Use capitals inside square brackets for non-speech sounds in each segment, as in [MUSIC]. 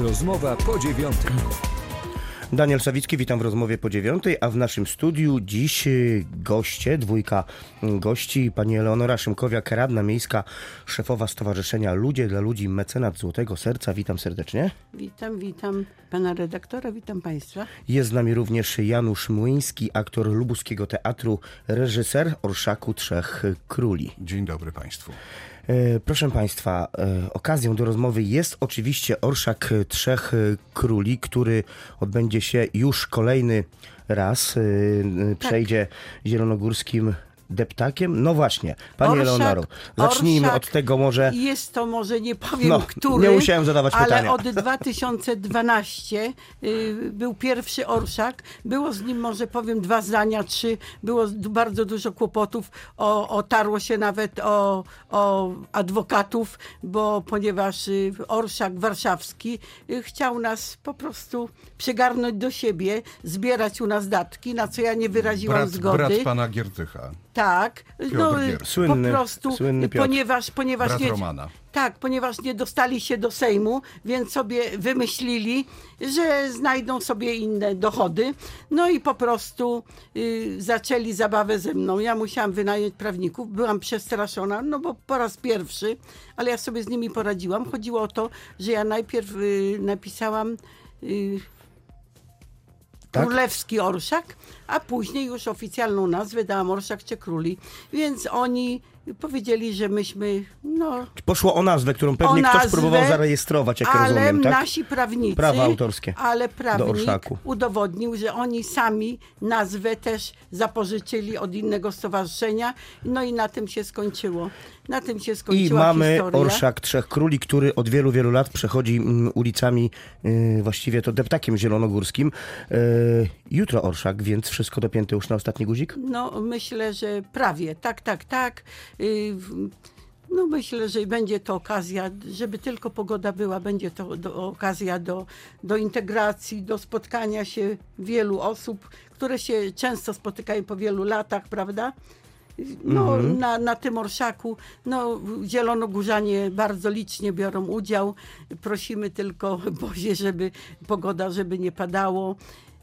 Rozmowa po dziewiątej. Daniel Sawicki, witam w rozmowie po dziewiątej, a w naszym studiu dziś y, goście, dwójka y, gości, pani Eleonora Szymkowiak, radna miejska, szefowa Stowarzyszenia Ludzie dla Ludzi, mecenat Złotego Serca. Witam serdecznie. Witam, witam pana redaktora, witam państwa. Jest z nami również Janusz Młyński, aktor lubuskiego teatru, reżyser Orszaku Trzech Króli. Dzień dobry Państwu. E, Proszę Państwa, e, okazją do rozmowy jest oczywiście Orszak Trzech Króli, który odbędzie się już kolejny raz. e, e, Przejdzie zielonogórskim deptakiem. No właśnie, Pani Orszak- zacznijmy Orszak od tego może... Jest to może nie powiem No, który. nie musiałem zadawać ale pytania. od 2012 y, był pierwszy orszak. Było z nim może powiem dwa zdania, trzy. Było bardzo dużo kłopotów. O, otarło się nawet o, o adwokatów, bo ponieważ y, orszak warszawski y, chciał nas po prostu przygarnąć do siebie, zbierać u nas datki, na co ja nie wyraziłam Brat, zgody. brat pana Giertycha, Tak, no. Słynny- po prostu, słynny Piotr. ponieważ, ponieważ brat nie, Romana. tak, ponieważ nie dostali się do Sejmu, więc sobie wymyślili, że znajdą sobie inne dochody. No i po prostu y, zaczęli zabawę ze mną. Ja musiałam wynająć prawników, byłam przestraszona, no bo po raz pierwszy, ale ja sobie z nimi poradziłam. Chodziło o to, że ja najpierw y, napisałam y, Tak? Królewski Orszak, a później już oficjalną nazwę dałam Orszak czy Króli. Więc oni powiedzieli, że myśmy, no, Poszło o nazwę, którą pewnie o ktoś nazwę, próbował zarejestrować, jak ale rozumiem, tak? nasi prawnicy, Prawa autorskie ale prawnik udowodnił, że oni sami nazwę też zapożyczyli od innego stowarzyszenia, no i na tym się skończyło. Na tym się I skończyła mamy historia. Orszak Trzech Króli, który od wielu, wielu lat przechodzi mm, ulicami, y, właściwie to deptakiem zielonogórskim. Y, jutro Orszak, więc wszystko dopięte już na ostatni guzik? No myślę, że prawie, tak, tak, tak. Y, No myślę, że będzie to okazja, żeby tylko pogoda była, będzie to do, okazja do, do integracji, do spotkania się wielu osób, które się często spotykają po wielu latach, prawda? No, na, na tym orszaku, no, zielonogórzanie bardzo licznie biorą udział. Prosimy tylko Bozie, żeby pogoda, żeby nie padało.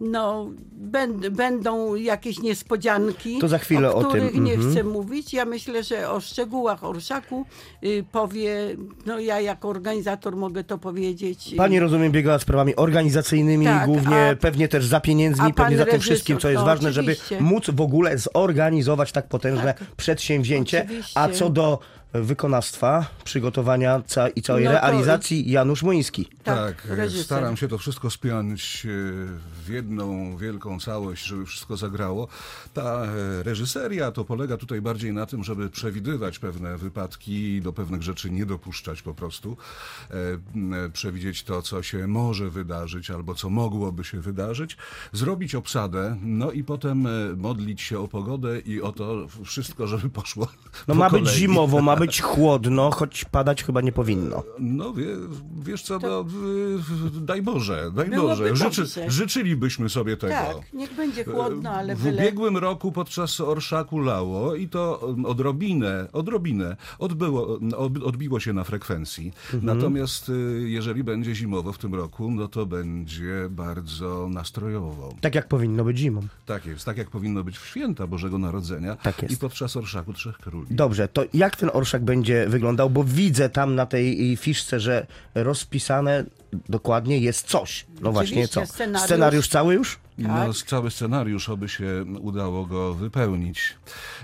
No, będ, będą jakieś niespodzianki, To za chwilę o tym, których nie mhm. chcę mówić. Ja myślę, że o szczegółach orszaku y, powie, no ja jako organizator mogę to powiedzieć. y, Pani, rozumiem, biegała sprawami organizacyjnymi, Tak, głównie a- pewnie też za pieniędzmi, pewnie za tym reżyser, wszystkim, co jest to ważne, żeby oczywiście. móc w ogóle zorganizować tak potężne Tak. przedsięwzięcie. Oczywiście. A co do wykonawstwa, przygotowania ca- i całej No to- realizacji, Janusz Młyński. Tak, e, reżyser. staram się to wszystko spiąć e, w jedną wielką całość, żeby wszystko zagrało. Ta e, reżyseria to polega tutaj bardziej na tym, żeby przewidywać pewne wypadki i do pewnych rzeczy nie dopuszczać po prostu. E, e, Przewidzieć to, co się może wydarzyć albo co mogłoby się wydarzyć. Zrobić obsadę, no i potem e, modlić się o pogodę i o to wszystko, żeby poszło No po ma być kolei. zimowo, ma być chłodno, choć padać chyba nie powinno. No wie, wiesz co, no, y, daj Boże, daj Byłoby Boże. Życzy, dobrze. życzylibyśmy sobie tego. Tak, niech będzie chłodno, ale w byle... ubiegłym roku podczas Orszaku lało i to um, odrobinę, odrobinę odbyło, od- odbiło się na frekwencji. Mhm. Natomiast y, jeżeli będzie zimowo w tym roku, no to będzie bardzo nastrojowo. Tak jak powinno być zimą. Tak jest, tak jak powinno być w święta Bożego Narodzenia Tak jest. i podczas Orszaku Trzech Króli. Dobrze, to jak ten orszak będzie wyglądał? Bo widzę tam na tej fiszce, że rozpisane dokładnie jest coś. No właśnie, co? Scenariusz. Scenariusz cały już? Tak. No, cały scenariusz, oby się udało go wypełnić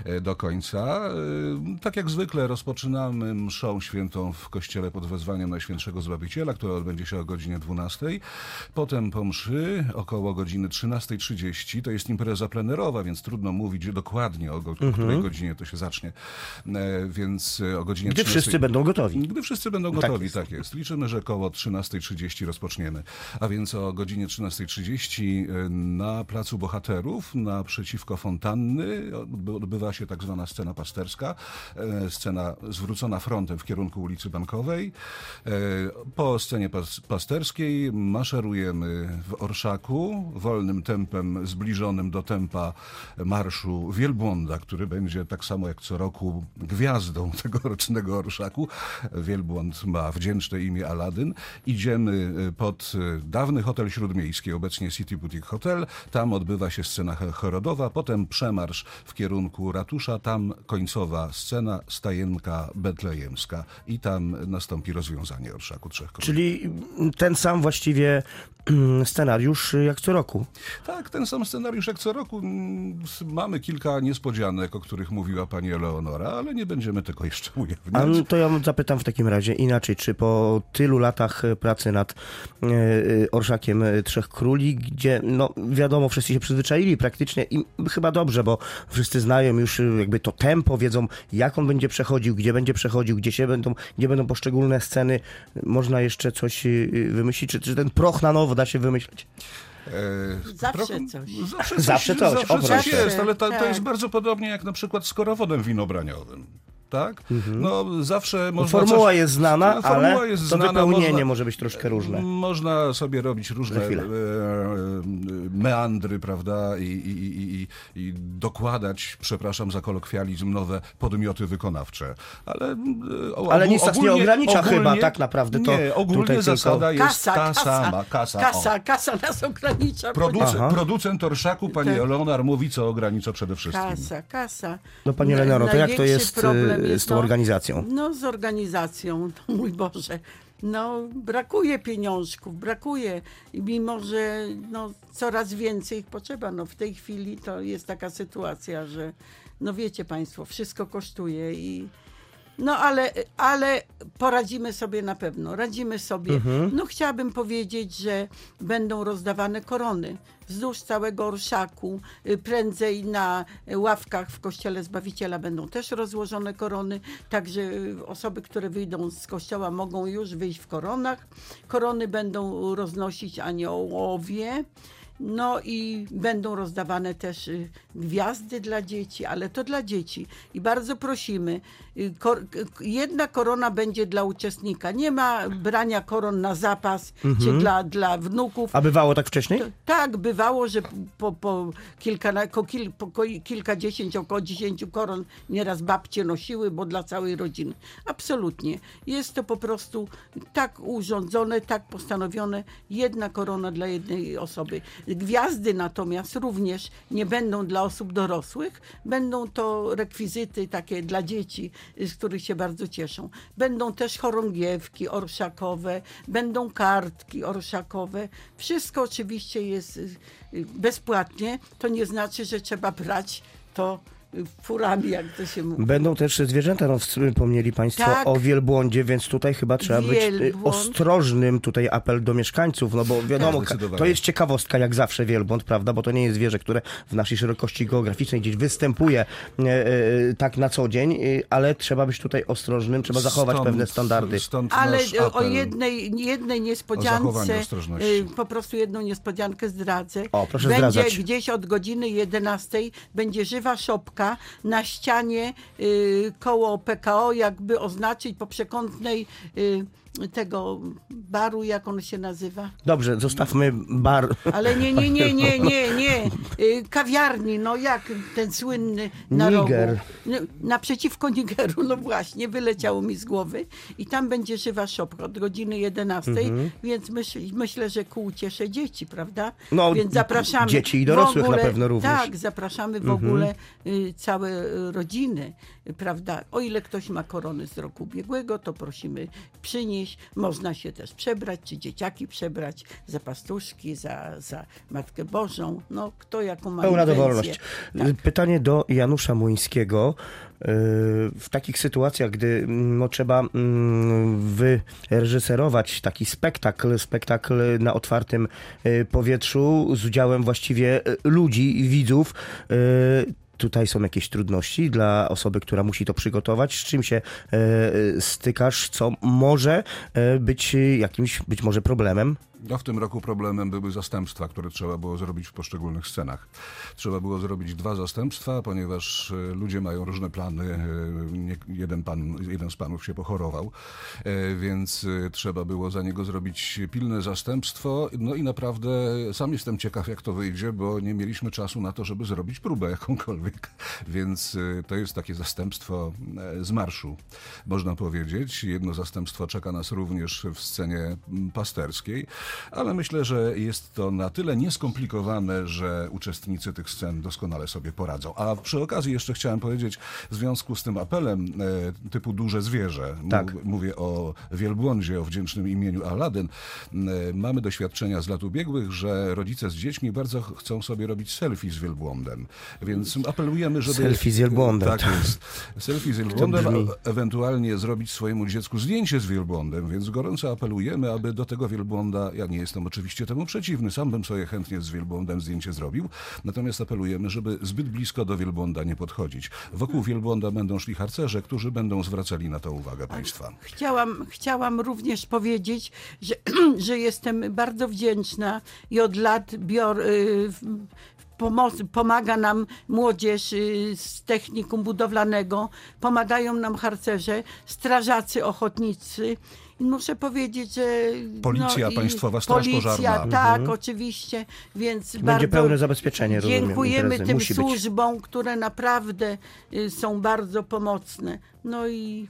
e, do końca. E, Tak jak zwykle rozpoczynamy mszą świętą w kościele pod wezwaniem Najświętszego Zbawiciela, która odbędzie się o godzinie 12. Potem po mszy około godziny 13.30. To jest impreza plenerowa, więc trudno mówić dokładnie o, go, o której godzinie to się zacznie. E, Więc o godzinie Gdy 13 wszyscy będą gotowi. gdy wszyscy będą Tak gotowi, jest. tak jest. Liczymy, że około 13.30 rozpoczniemy. A więc o godzinie 13.30 na Placu Bohaterów, naprzeciwko fontanny, odby- odbywa się tak zwana scena pasterska. E, Scena zwrócona frontem w kierunku ulicy Bankowej. E, Po scenie pas- pasterskiej maszerujemy w Orszaku wolnym tempem zbliżonym do tempa marszu Wielbłąda, który będzie tak samo jak co roku gwiazdą [LAUGHS] tegorocznego Orszaku. Wielbłąd ma wdzięczne imię Aladyn. Idziemy y, pod y, dawny hotel śródmiejski, obecnie City Boutique Hotel. Tam odbywa się scena chorodowa, potem przemarsz w kierunku ratusza, tam końcowa scena, stajenka betlejemska i tam nastąpi rozwiązanie Orszaku Trzech Króli. Czyli ten sam właściwie mm, scenariusz jak co roku. Tak, ten sam scenariusz jak co roku. Mm, Mamy kilka niespodzianek, o których mówiła pani Eleonora, ale nie będziemy tego [LAUGHS] jeszcze A ujawniać. to ja zapytam w takim razie inaczej, czy po tylu latach pracy nad e, e, Orszakiem e, Trzech Króli, gdzie no wiadomo, wszyscy się przyzwyczaili praktycznie i chyba dobrze, bo wszyscy znają już jakby to tempo, wiedzą jak on będzie przechodził, gdzie będzie przechodził, gdzie się będą, gdzie będą poszczególne sceny. Można jeszcze coś wymyślić, czy, czy ten proch na nowo da się wymyśleć? E, Zawsze coś. Zawsze coś, Zawsze coś, zawsze jest, ale to, to Tak. jest bardzo podobnie jak na przykład z korowodem winobraniowym. Tak? No zawsze można Formuła coś, jest znana, no, formuła ale jest to znana, wypełnienie można- może być troszkę różne. Można sobie robić różne e, e, meandry, prawda, I, i, i, i, i dokładać, przepraszam za kolokwializm, nowe podmioty wykonawcze. Ale, o- Ale nic nas nie ogólnie- ogranicza ogólnie- chyba tak naprawdę, to Nie, ogólnie tutaj tylko- zasada jest Kasa, ta kasa, sama. Kasa, kasa, o. kasa nas ogranicza. Producent, Aha. producent Orszaku, pani Tak. Eleonar, mówi, co ogranicza przede wszystkim. Kasa, kasa. No Panie Na- Lenoro, to jak to jest problem e, z tą no, organizacją? No z organizacją, [LAUGHS] no, mój Boże. No brakuje pieniążków, brakuje. Mimo, że no, coraz więcej ich potrzeba. No w tej chwili to jest taka sytuacja, że no wiecie Państwo, wszystko kosztuje i no ale, ale poradzimy sobie na pewno, radzimy sobie. No chciałabym powiedzieć, że będą rozdawane korony wzdłuż całego orszaku. Y, Prędzej na ławkach w Kościele Zbawiciela będą też rozłożone korony, także y, osoby, które wyjdą z kościoła mogą już wyjść w koronach. Korony będą roznosić aniołowie. No i będą rozdawane też y, gwiazdy dla dzieci, ale to dla dzieci. I bardzo prosimy, jedna korona będzie dla uczestnika. Nie ma brania koron na zapas czy dla, dla wnuków. A bywało tak wcześniej? To, tak, bywało, że po, po, kilka, po, kil, po kilkadziesięć, około dziesięciu koron nieraz babcie nosiły, bo dla całej rodziny. Absolutnie. Jest to po prostu tak urządzone, tak postanowione. Jedna korona dla jednej osoby. Gwiazdy natomiast również nie będą dla osób dorosłych. Będą to rekwizyty takie dla dzieci, z których się bardzo cieszą. Będą też chorągiewki orszakowe, będą kartki orszakowe. Wszystko oczywiście jest y, y, bezpłatnie. To nie znaczy, że trzeba brać to y, furami, jak to się mówi. Będą też zwierzęta, no wspomnieli Państwo Tak. o wielbłądzie, więc tutaj chyba trzeba być y, Wielbłąd. ostrożnym, tutaj apel do mieszkańców, no bo wiadomo, Tak, to jest ciekawostka jak zawsze wielbłąd, prawda, bo to nie jest zwierzę, które w naszej szerokości geograficznej gdzieś występuje e, e, tak na co dzień, e, ale trzeba być tutaj ostrożnym, trzeba zachować Stąd- pewne standardy. Stąd Ale y, o jednej, jednej O niespodziance, ostrożności. y, po prostu jedną niespodziankę zdradzę. O, proszę będzie zdradzać. gdzieś od godziny 11 będzie żywa szopka na ścianie y, koło PKO, jakby oznaczyć po przekątnej y, tego baru, jak on się nazywa. Dobrze, zostawmy bar. Ale nie, nie, nie, nie, [LAUGHS] nie, nie. Y, Kawiarni, no jak ten słynny na Niger. rogu. No, Naprzeciwko Nigeru, no właśnie, wyleciało mi z głowy. I tam będzie żywa szopka od godziny 11, Mhm. więc myśl, myślę, że ku uciesze dzieci, prawda? No, więc zapraszamy. dzieci i dorosłych ogóle, na pewno również. Mhm. Tak, zapraszamy w ogóle y, całe y, rodziny, prawda? O ile ktoś ma korony z roku ubiegłego, to prosimy przynieść. Można się też przebrać, czy dzieciaki przebrać za pastuszki, za, za Matkę Bożą. No, kto jaką ma Pełna intencję. dowolność. Tak. Pytanie do Janusza Muńskiego. Yy, W takich sytuacjach, gdy mm, no, trzeba mm, wyreżyserować taki spektakl, spektakl na otwartym yy, powietrzu z udziałem właściwie yy, ludzi, widzów, Tutaj są jakieś trudności dla osoby, która musi to przygotować. Z czym się e, stykasz, co może e, być jakimś być może problemem? No, w tym roku problemem były zastępstwa, które trzeba było zrobić w poszczególnych scenach. Trzeba było zrobić dwa zastępstwa, ponieważ e, ludzie mają różne plany. E, nie- Jeden, pan, jeden z panów się pochorował, e, więc trzeba było za niego zrobić pilne zastępstwo. No i naprawdę sam jestem ciekaw, jak to wyjdzie, bo nie mieliśmy czasu na to, żeby zrobić próbę jakąkolwiek. [LAUGHS] Więc to jest takie zastępstwo z marszu, można powiedzieć. Jedno zastępstwo czeka nas również w scenie pasterskiej, ale myślę, że jest to na tyle nieskomplikowane, że uczestnicy tych scen doskonale sobie poradzą. A przy okazji jeszcze chciałem powiedzieć, w związku z tym apelem e, typu duże zwierzę, Tak. mówię o wielbłądzie, o wdzięcznym imieniu Aladyn, m, mamy doświadczenia z lat ubiegłych, że rodzice z dziećmi bardzo ch- chcą sobie robić selfie z wielbłądem, więc apelujemy, żeby... Selfie z wielbłądem. Tak jest. Selfie z wielbłądem, ewentualnie zrobić swojemu dziecku zdjęcie z wielbłądem, więc gorąco apelujemy, aby do tego wielbłąda, ja nie jestem oczywiście temu przeciwny, sam bym sobie chętnie z wielbłądem zdjęcie zrobił, natomiast apelujemy, żeby zbyt blisko do wielbłąda nie podchodzić. Wokół wielbłąda będą szli harcerze, którzy będą zwracali na to uwagę państwa. Chciałam, chciałam również powiedzieć, że, [CLEARS THROAT] że jestem bardzo wdzięczna i od lat y, pomaga nam młodzież y, z technikum budowlanego, pomagają nam harcerze, strażacy ochotnicy. Muszę powiedzieć, że. Policja, i Państwowa Straż policja, Pożarna. Tak, Mhm. oczywiście. Więc Będzie bardzo pełne zabezpieczenie, rozumiem, Dziękujemy imprezy. tym Musi być. służbom, które naprawdę y, są bardzo pomocne. No i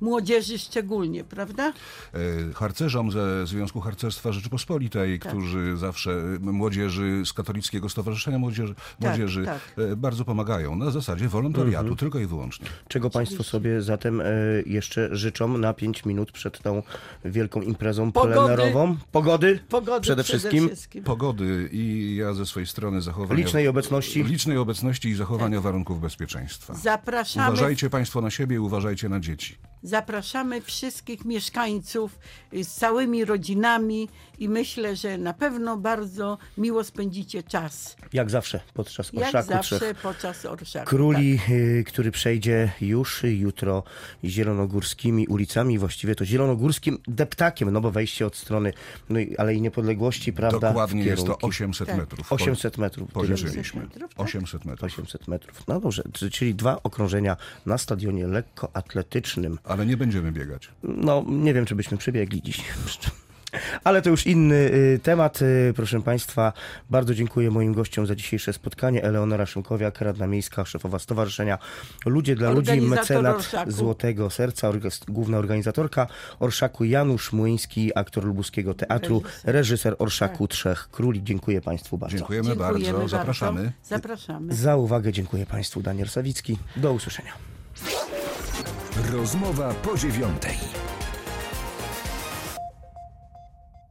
młodzieży szczególnie, prawda? E, harcerzom ze Związku Harcerstwa Rzeczypospolitej, Tak. którzy zawsze e, młodzieży z Katolickiego Stowarzyszenia Młodzieży, młodzieży tak. e, bardzo pomagają na zasadzie wolontariatu, Mhm. tylko i wyłącznie. Czego Państwo sobie zatem jeszcze życzą na 5 minut przed tą wielką imprezą Pogody. plenerową? Pogody? Pogody Przede wszystkim. Pogody i ja ze swojej strony zachowania... Licznej obecności. Licznej obecności i zachowania warunków bezpieczeństwa. Zapraszamy, Uważajcie Państwo na siebie i uważajcie na dzieci. Zapraszamy wszystkich mieszkańców y, z całymi rodzinami i myślę, że na pewno bardzo miło spędzicie czas. Jak zawsze podczas Jak orszaku zawsze trzech podczas orszaku. króli, y, który przejdzie już jutro zielonogórskimi ulicami, właściwie to zielonogórskim deptakiem, no bo wejście od strony no, i Alei Niepodległości, prawda? Dokładnie jest to kierunki. 800 Tak. metrów. 800 metrów. tyle. 800 Policzyliśmy. metrów, tak? 800 metrów. 800 metrów. No dobrze, czyli dwa okrążenia na stadionie lekkoatletycznym. Ale nie będziemy biegać. No, nie wiem, czy byśmy przebiegli dziś. [LAUGHS] Ale to już inny y, temat. Y, proszę Państwa, bardzo dziękuję moim gościom za dzisiejsze spotkanie. Eleonora Szymkowiak, radna miejska, szefowa Stowarzyszenia Ludzie dla Ludzi, mecenat Orszaku. Złotego Serca, orga- główna organizatorka Orszaku Janusz Młyński, aktor lubuskiego teatru, Reżyser. reżyser Orszaku Trzech Króli. Dziękuję Państwu bardzo. Dziękujemy, Dziękujemy bardzo. Zapraszamy. Zapraszamy. Za uwagę dziękuję Państwu. Daniel Sawicki. Do usłyszenia. Rozmowa po dziewiątej.